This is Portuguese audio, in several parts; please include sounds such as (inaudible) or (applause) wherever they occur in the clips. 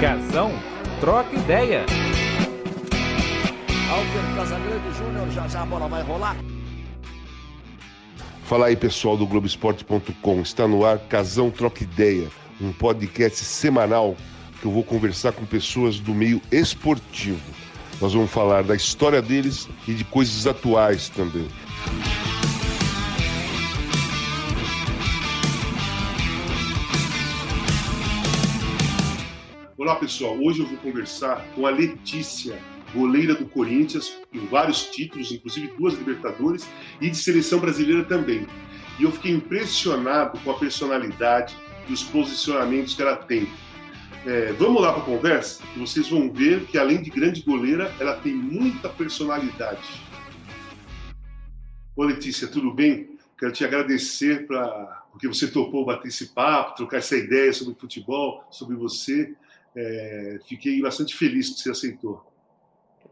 Casão, troca ideia. Alter Casagrande Júnior, já já a bola vai rolar. Fala aí, pessoal do Globoesporte.com. Está no ar Casão Troca Ideia, um podcast semanal que eu vou conversar com pessoas do meio esportivo. Nós vamos falar da história deles e de coisas atuais também. Olá pessoal, hoje eu vou conversar com a Letícia, goleira do Corinthians, em vários títulos, inclusive duas Libertadores, e de seleção brasileira também. E eu fiquei impressionado com a personalidade e os posicionamentos que ela tem. É, vamos lá para a conversa? Vocês vão ver que, além de grande goleira, ela tem muita personalidade. Ô Letícia, tudo bem? Quero te agradecer pra, porque você topou bater esse papo, trocar essa ideia sobre futebol, sobre você. É, fiquei bastante feliz que você aceitou.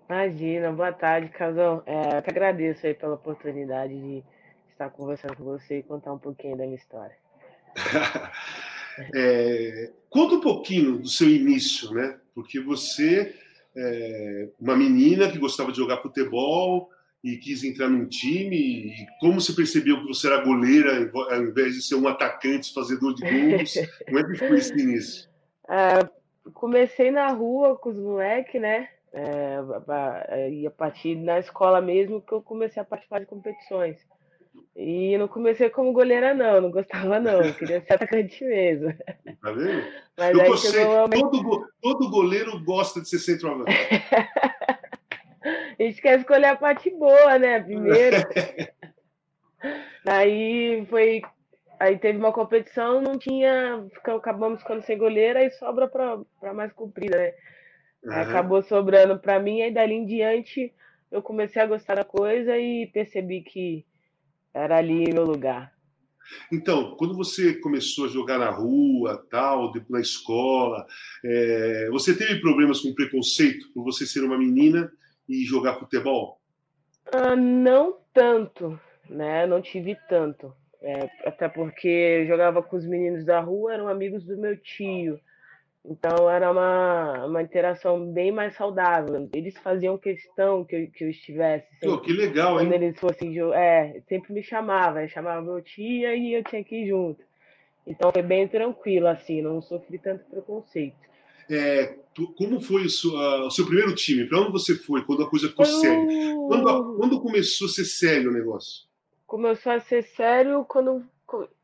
Imagina, boa tarde, Casão. É, que agradeço aí pela oportunidade de estar conversando com você e contar um pouquinho da minha história. (laughs) é, conta um pouquinho do seu início, né? Porque você é uma menina que gostava de jogar futebol e quis entrar num time. E como você percebeu que você era goleira ao invés de ser um atacante, fazedor de gols? (laughs) Como é que foi esse início? É, comecei na rua com os moleques, né? É, e a partir da escola mesmo que eu comecei a participar de competições. E não comecei como goleira, não, não gostava, não, eu queria ser (laughs) atacante mesmo. Tá vendo? Mas eu gostei, todo, todo goleiro gosta de ser centroavante. (laughs) a gente quer escolher a parte boa, né? Primeiro. (laughs) Aí foi Aí teve uma competição, não tinha. Acabamos ficando sem goleira e sobra para mais comprida, né? Uhum. Acabou sobrando para mim, aí dali em diante eu comecei a gostar da coisa e percebi que era ali meu lugar. Então, quando você começou a jogar na rua, tal, na escola, é, você teve problemas com preconceito por você ser uma menina e jogar futebol? Ah, não tanto, né? Não tive tanto. É, até porque eu jogava com os meninos da rua, eram amigos do meu tio. Então era uma, uma interação bem mais saudável. Eles faziam questão que eu, que eu estivesse. Sempre, Pô, que legal, hein? Quando eles fossem. É, sempre me chamava. chamava meu tia e eu tinha que ir junto. Então foi bem tranquilo, assim, não sofri tanto preconceito. É, tu, como foi o seu, uh, o seu primeiro time? Para onde você foi quando a coisa ficou eu... séria? Quando, quando começou a ser sério o negócio? Começou a ser sério quando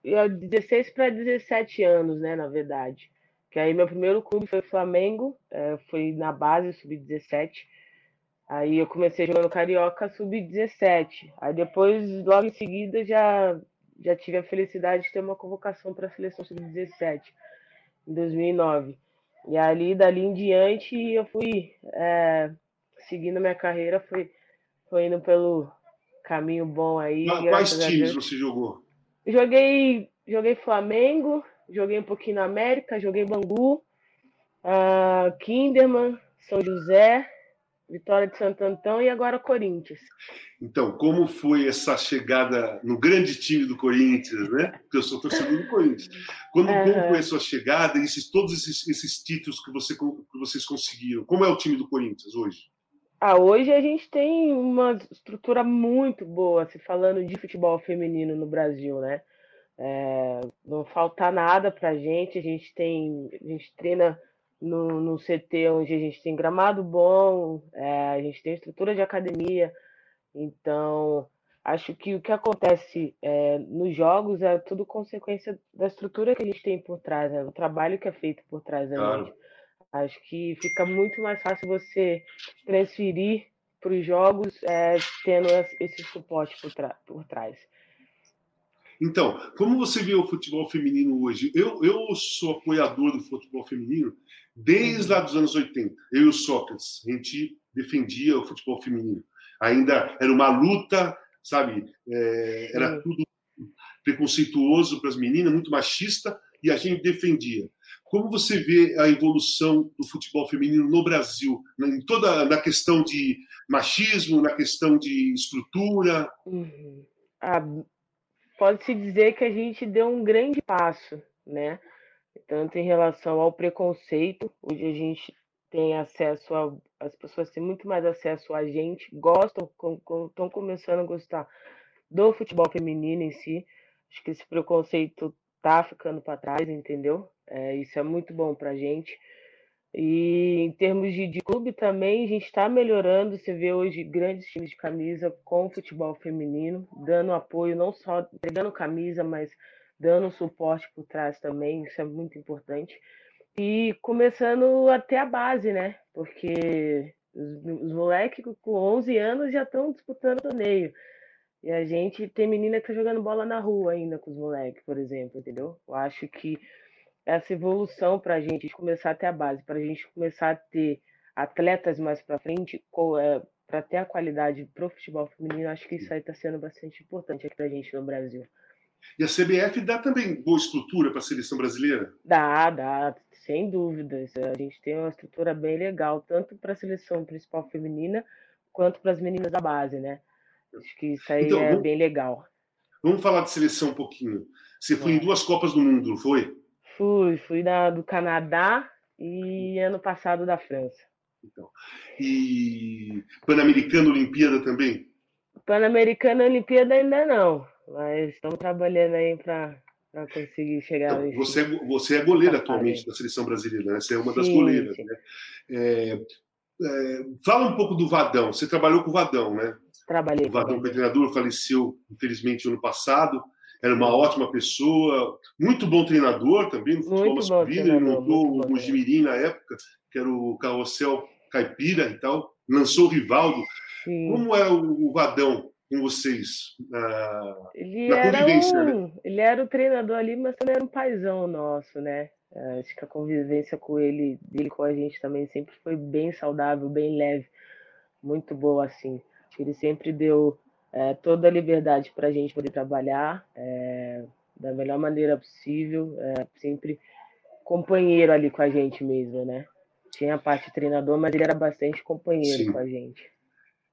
eu 16 para 17 anos, né, na verdade. Que aí meu primeiro clube foi Flamengo, é, foi na base sub-17. Aí eu comecei jogando carioca sub-17. Aí depois, logo em seguida, já já tive a felicidade de ter uma convocação para a seleção sub-17 em 2009. E ali, dali em diante, eu fui é, seguindo minha carreira, fui, fui indo pelo caminho bom aí. Quais times você jogou? Joguei, joguei Flamengo, joguei um pouquinho na América, joguei Bangu, uh, Kinderman, São José, Vitória de Santo Antão e agora Corinthians. Então, como foi essa chegada no grande time do Corinthians, né? Porque eu sou torcedor do Corinthians. Quando, uhum. Como foi a sua chegada e esses, todos esses, esses títulos que, você, que vocês conseguiram? Como é o time do Corinthians hoje? Ah, hoje a gente tem uma estrutura muito boa, se falando de futebol feminino no Brasil, né? É, não falta nada pra gente, a gente tem, a gente treina no, no CT onde a gente tem gramado bom, é, a gente tem estrutura de academia, então acho que o que acontece é, nos jogos é tudo consequência da estrutura que a gente tem por trás, né? do trabalho que é feito por trás da claro. gente. Acho que fica muito mais fácil você transferir para os jogos é, tendo esse suporte por, por trás. Então, como você vê o futebol feminino hoje? Eu, eu sou apoiador do futebol feminino desde lá dos anos 80. Eu e o Sócrates, a gente defendia o futebol feminino. Ainda era uma luta, sabe? É, era tudo preconceituoso para as meninas, muito machista, e a gente defendia. Como você vê a evolução do futebol feminino no Brasil, em toda na questão de machismo, na questão de estrutura? Uhum. Ah, Pode-se dizer que a gente deu um grande passo, né? tanto em relação ao preconceito, hoje a gente tem acesso a. As pessoas têm muito mais acesso a gente, gostam, estão começando a gostar do futebol feminino em si. Acho que esse preconceito tá ficando para trás, entendeu? É, isso é muito bom para a gente. E em termos de, de clube também, a gente está melhorando. Você vê hoje grandes times de camisa com futebol feminino, dando apoio, não só entregando camisa, mas dando suporte por trás também. Isso é muito importante. E começando até a base, né? Porque os, os moleques com 11 anos já estão disputando torneio. E a gente tem menina que tá jogando bola na rua ainda com os moleques, por exemplo, entendeu? Eu acho que essa evolução para a gente, começar a ter a base, para a gente começar a ter atletas mais para frente, é, para ter a qualidade pro futebol feminino, acho que isso aí está sendo bastante importante aqui para a gente no Brasil. E a CBF dá também boa estrutura para a seleção brasileira? Dá, dá, sem dúvidas. A gente tem uma estrutura bem legal, tanto para a seleção principal feminina, quanto para as meninas da base, né? Acho que isso aí então, é vamos, bem legal. Vamos falar de seleção um pouquinho. Você foi é. em duas Copas do Mundo, não foi? Fui, fui da, do Canadá e ano passado da França. Então, e Pan-Americano Olimpíada também? Pan-Americana Olimpíada ainda não, mas estamos trabalhando aí para conseguir chegar. Então, você, é, você é goleira atualmente da seleção brasileira, né? Você é uma sim, das goleiras. Né? É, é, fala um pouco do Vadão. Você trabalhou com o Vadão, né? Trabalhei. O Vadão treinador, faleceu infelizmente ano passado era uma ótima pessoa, muito bom treinador também no futebol muito masculino. Ele montou o Mojimirim na época, que era o carrossel caipira e tal, lançou o Rivaldo. Sim. Como é o Vadão com vocês na, ele na convivência? Era um, né? Ele era o treinador ali, mas também era um paizão nosso, né? É, acho que a convivência com ele, dele com a gente também sempre foi bem saudável, bem leve, muito boa assim. Ele sempre deu é, toda a liberdade para a gente poder trabalhar é, da melhor maneira possível, é, sempre companheiro ali com a gente mesmo, né? Tinha a parte treinador, mas ele era bastante companheiro Sim. com a gente.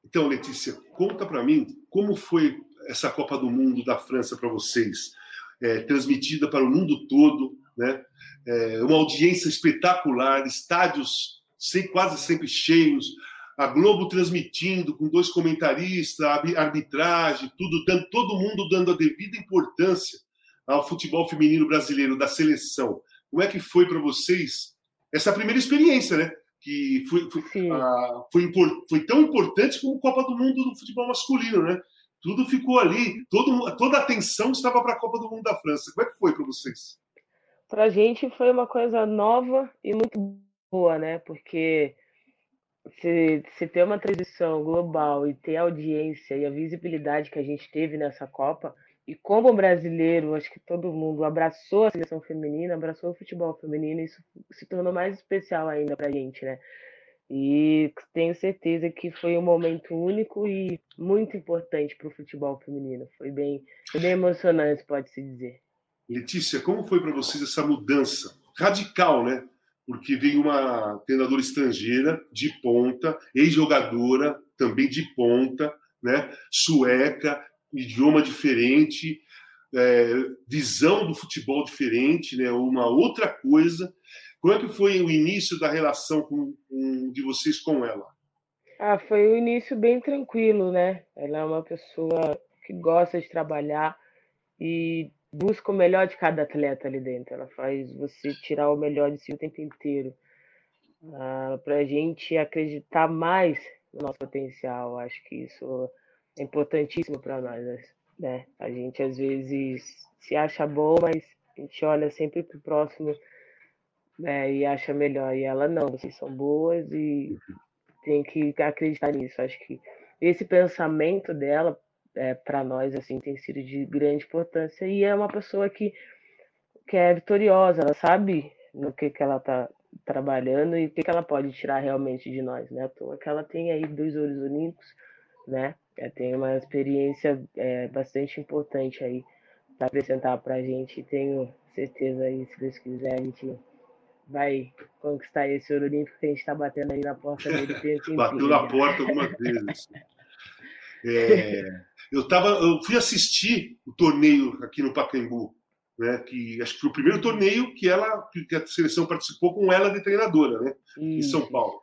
Então, Letícia, conta para mim como foi essa Copa do Mundo da França para vocês, é, transmitida para o mundo todo, né? É, uma audiência espetacular, estádios sem, quase sempre cheios, a Globo transmitindo com dois comentaristas, arbitragem, tudo, dando, todo mundo dando a devida importância ao futebol feminino brasileiro, da seleção. Como é que foi para vocês essa primeira experiência, né? Que foi, foi, a, foi, foi, tão importante como a Copa do Mundo do futebol masculino, né? Tudo ficou ali, todo, toda a atenção estava para a Copa do Mundo da França. Como é que foi para vocês? Para a gente foi uma coisa nova e muito boa, né? Porque se, se ter uma transição global e ter a audiência e a visibilidade que a gente teve nessa Copa, e como brasileiro, acho que todo mundo abraçou a seleção feminina, abraçou o futebol feminino, isso se tornou mais especial ainda para a gente, né? E tenho certeza que foi um momento único e muito importante para o futebol feminino. Foi bem, foi bem emocionante, pode-se dizer. Letícia, como foi para vocês essa mudança radical, né? Porque veio uma treinadora estrangeira de ponta, ex-jogadora também de ponta, né? sueca, idioma diferente, é, visão do futebol diferente, né? uma outra coisa. Como é que foi o início da relação com, com, de vocês com ela? Ah, foi um início bem tranquilo, né? Ela é uma pessoa que gosta de trabalhar e busca o melhor de cada atleta ali dentro. Ela faz você tirar o melhor de si o tempo inteiro. Ah, para a gente acreditar mais no nosso potencial. Acho que isso é importantíssimo para nós. Né? A gente às vezes se acha bom, mas a gente olha sempre para o próximo né, e acha melhor. E ela não, vocês são boas e tem que acreditar nisso. Acho que esse pensamento dela é, para nós assim tem sido de grande importância e é uma pessoa que, que é vitoriosa, ela sabe no que, que ela está trabalhando e o que, que ela pode tirar realmente de nós, né? À toa que ela tem aí dois olhos olímpicos, né? Ela tem uma experiência é, bastante importante aí para apresentar para a gente. Tenho certeza aí, se Deus quiser, a gente vai conquistar esse ouro olímpico que a gente está batendo aí na porta dele. (laughs) Bateu na porta algumas vezes. (laughs) É, eu, tava, eu fui assistir o torneio aqui no Pacaembu, né? Que acho que foi o primeiro torneio que ela, que a seleção participou com ela de treinadora, né? Em São Paulo.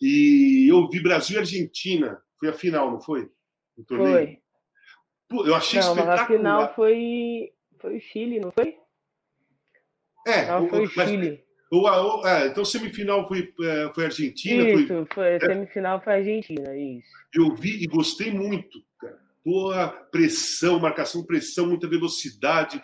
E eu vi Brasil e Argentina, foi a final, não foi? O torneio. Foi. Pô, eu achei não, espetacular. Mas a final foi foi o Chile, não foi? É, não, foi o Chile. O, o, é, então semifinal foi, é, foi Argentina. Isso, foi, foi é, semifinal foi Argentina, isso. Eu vi e gostei muito, cara. Boa pressão, marcação, pressão, muita velocidade,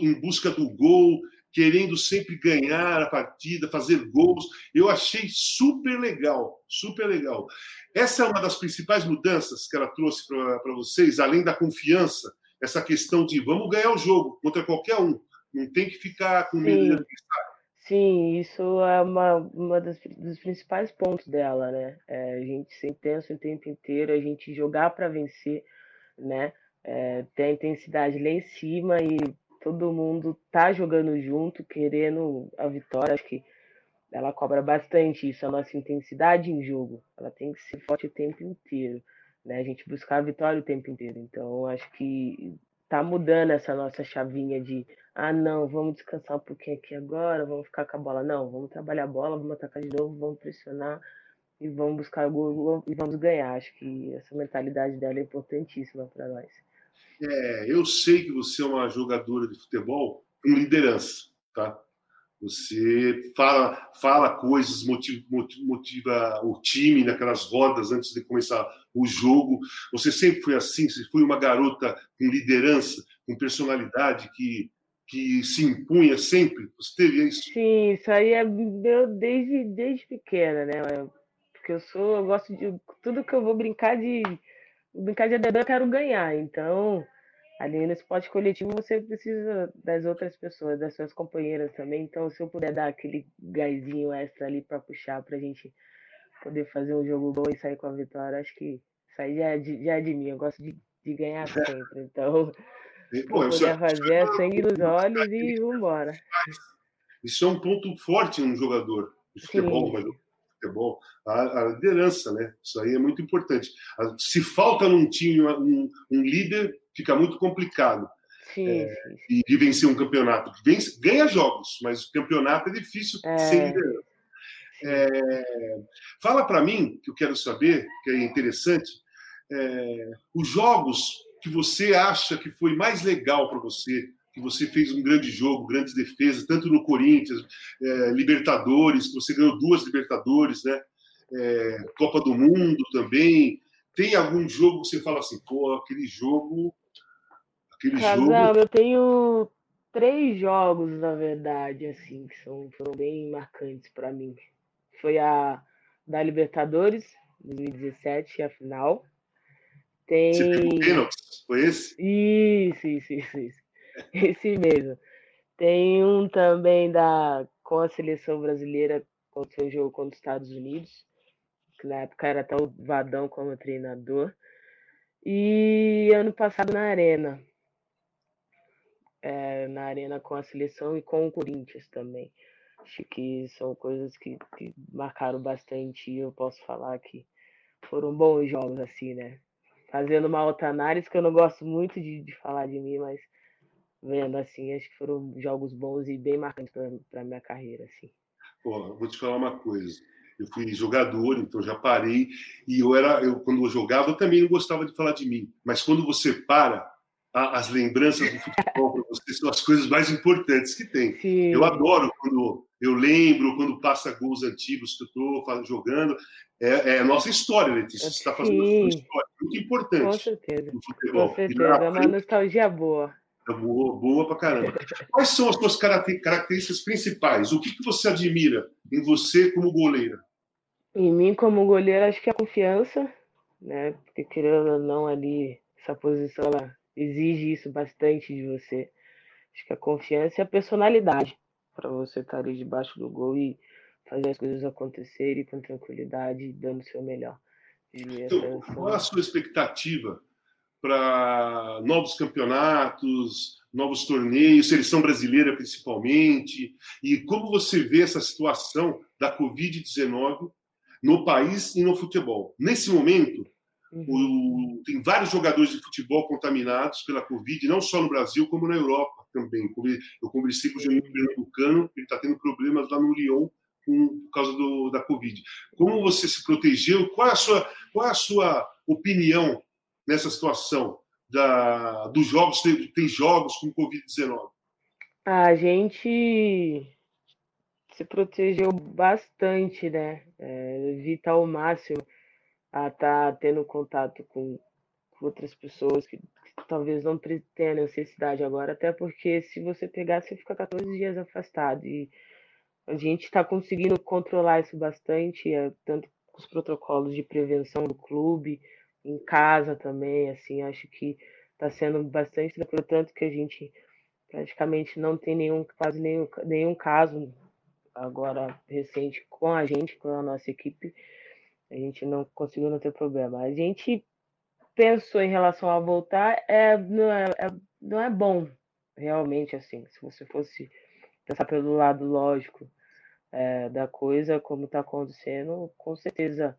em busca do gol, querendo sempre ganhar a partida, fazer gols. Eu achei super legal, super legal. Essa é uma das principais mudanças que ela trouxe para vocês, além da confiança, essa questão de vamos ganhar o jogo contra qualquer um. Não tem que ficar com medo de adversário. Sim, isso é uma, uma das, dos principais pontos dela, né? É, a gente ser intenso o tempo inteiro, a gente jogar para vencer, né? É, ter a intensidade lá em cima e todo mundo tá jogando junto, querendo a vitória. Acho que ela cobra bastante isso, a nossa intensidade em jogo. Ela tem que ser forte o tempo inteiro, né? A gente buscar a vitória o tempo inteiro. Então, acho que tá mudando essa nossa chavinha de ah, não, vamos descansar um pouquinho aqui agora, vamos ficar com a bola. Não, vamos trabalhar a bola, vamos atacar de novo, vamos pressionar e vamos buscar o gol e vamos ganhar. Acho que essa mentalidade dela é importantíssima para nós. É, eu sei que você é uma jogadora de futebol com liderança, tá? Você fala, fala coisas, motiva, motiva o time naquelas rodas antes de começar o jogo. Você sempre foi assim, você foi uma garota com liderança, com personalidade que que se impunha sempre? Você teve isso? Sim, isso aí é meu desde, desde pequena, né? Porque eu sou, eu gosto de tudo que eu vou brincar de brincar de adedão, eu quero ganhar. Então, ali no esporte coletivo você precisa das outras pessoas, das suas companheiras também. Então, se eu puder dar aquele gásinho extra ali para puxar para a gente poder fazer um jogo bom e sair com a vitória, acho que isso aí já é de, já é de mim. Eu gosto de, de ganhar sempre. Então, Pô, poder só, fazer é sangue nos olhos e vambora. Isso é um ponto forte em um jogador de futebol, mas futebol, a, a, liderança, né? Isso aí é muito importante. Se falta num time um, um líder, fica muito complicado. É. De vencer um campeonato. Vence, ganha jogos, mas o campeonato é difícil é. sem liderança. É, fala para mim, que eu quero saber, que é interessante, é, os jogos que você acha que foi mais legal para você, que você fez um grande jogo, grandes defesas, tanto no Corinthians, é, Libertadores, que você ganhou duas Libertadores, né? É, Copa do Mundo também. Tem algum jogo que você fala assim, pô, aquele jogo. Aquele Casal, jogo. eu tenho três jogos, na verdade, assim, que são, foram bem marcantes para mim. Foi a da Libertadores, 2017, a final. Tem. Você pegou pênaltis? Foi esse? Isso, isso, isso, isso. (laughs) Esse mesmo. Tem um também da com a seleção brasileira quando foi o jogo contra os Estados Unidos, que na época era até o Vadão como treinador. E ano passado na Arena. É, na Arena com a seleção e com o Corinthians também. Acho que são coisas que, que marcaram bastante e eu posso falar que foram bons jogos assim, né? fazendo uma outra análise, que eu não gosto muito de, de falar de mim, mas vendo assim, acho que foram jogos bons e bem marcantes para a minha carreira. Assim. Pô, vou te falar uma coisa. Eu fui jogador, então já parei. E eu era, eu quando eu jogava, eu também não gostava de falar de mim. Mas quando você para, a, as lembranças do futebol para você são as coisas mais importantes que tem. Sim. Eu adoro quando eu lembro, quando passa gols antigos que eu estou jogando. É, é, a nossa história, Letícia. Você está fazendo uma história muito importante Com certeza. Com certeza, é uma nostalgia boa. É boa, boa pra caramba. (laughs) Quais são as suas características principais? O que, que você admira em você como goleira? Em mim, como goleira, acho que é a confiança, né? Porque querendo ou não, ali, essa posição ela exige isso bastante de você. Acho que a confiança e a personalidade para você estar ali debaixo do gol e fazer as coisas acontecerem com tranquilidade, dando o seu melhor. Então, qual a sua expectativa para novos campeonatos, novos torneios, seleção brasileira principalmente? E como você vê essa situação da Covid-19 no país e no futebol? Nesse momento, uhum. o, tem vários jogadores de futebol contaminados pela Covid, não só no Brasil, como na Europa. também. Eu conversei com o Juninho Pernambucano, ele está tendo problemas lá no Lyon com, por causa do, da Covid. Como você se protegeu? Qual é a sua, qual é a sua opinião nessa situação da, dos jogos? Tem, tem jogos com Covid-19? A gente se protegeu bastante, né? É, evita ao máximo a estar tá tendo contato com outras pessoas que, que talvez não tenham necessidade agora, até porque se você pegar, você fica 14 dias afastado e a gente está conseguindo controlar isso bastante, é, tanto com os protocolos de prevenção do clube, em casa também, assim, acho que está sendo bastante tranquilo, tanto que a gente praticamente não tem nenhum, quase nenhum, nenhum caso agora recente com a gente, com a nossa equipe, a gente não conseguiu não ter problema. A gente pensou em relação a voltar, é, não, é, é, não é bom, realmente, assim, se você fosse pensar pelo lado lógico é, da coisa, como está acontecendo, com certeza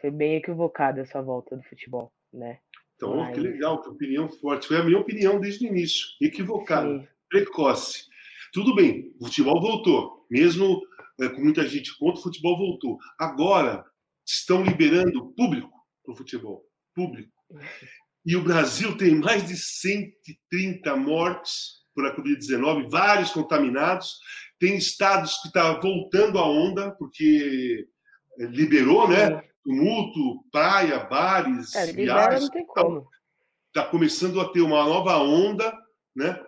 foi bem equivocada essa volta do futebol, né? Então, Mas... que legal, que opinião forte. Foi a minha opinião desde o início. Equivocada, Sim. precoce. Tudo bem, o futebol voltou. Mesmo é, com muita gente contra, o futebol voltou. Agora, estão liberando público para o futebol. Público. E o Brasil tem mais de 130 mortes por a Covid-19, vários contaminados. Tem estados que estão tá voltando a onda, porque eh, liberou, né? Tumulto, praia, bares, é, viagens. Está começando a ter uma nova onda, né?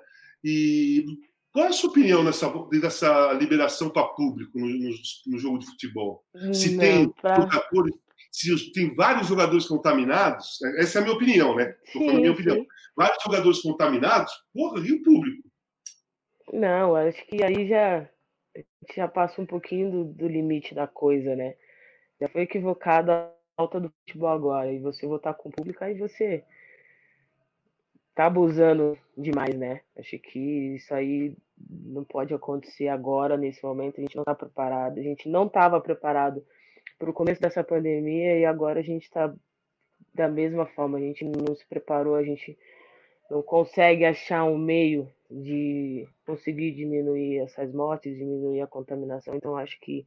E qual é a sua opinião nessa, nessa liberação para público no, no, no, jogo de futebol? Se não, tem pra... jogadores, se tem vários jogadores contaminados, essa é a minha opinião, né? Estou falando a minha opinião. Vários jogadores contaminados, porra, e o público? Não, acho que aí já, já passa um pouquinho do, do limite da coisa, né? Já foi equivocado a alta do futebol agora. E você votar com o público, aí você tá abusando demais, né? Acho que isso aí não pode acontecer agora, nesse momento. A gente não tá preparado. A gente não estava preparado para o começo dessa pandemia e agora a gente está da mesma forma. A gente não se preparou, a gente não consegue achar um meio de conseguir diminuir essas mortes, diminuir a contaminação. Então, acho que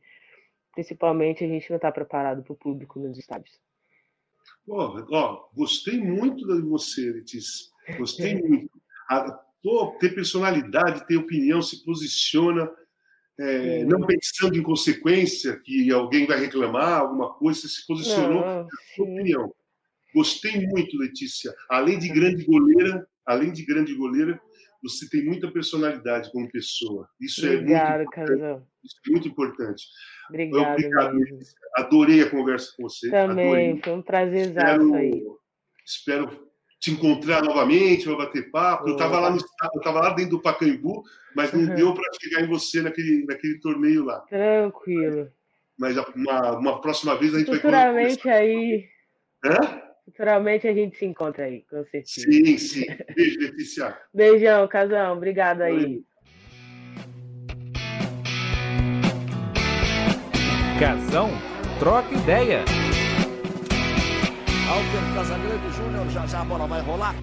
principalmente a gente não está preparado para o público nos estádios. Oh, oh, gostei muito de você, Letícia. Gostei muito. A, ter personalidade, ter opinião, se posiciona, é, não pensando em consequência, que alguém vai reclamar, alguma coisa, você se posicionou não, sua opinião. Gostei muito, Letícia. Além de grande goleira, além de grande goleira, você tem muita personalidade como pessoa. Isso Obrigada, é muito importante. Isso é muito importante. Obrigado. Adorei a conversa com você. Também, Adorei. foi um prazer espero, aí. Espero te encontrar novamente, para bater papo. Eu estava lá no eu tava lá dentro do Pacaembu, mas não uhum. deu para chegar em você naquele, naquele torneio lá. Tranquilo. Mas uma, uma próxima vez a gente Futuramente vai aí. Hã? Futuramente a gente se encontra aí, com certeza. Sim, sim. Beijo, Letícia. Beijão, Casão. Obrigado aí. Casão, troca ideia. Alter Casagrande Júnior, já já a bola vai rolar.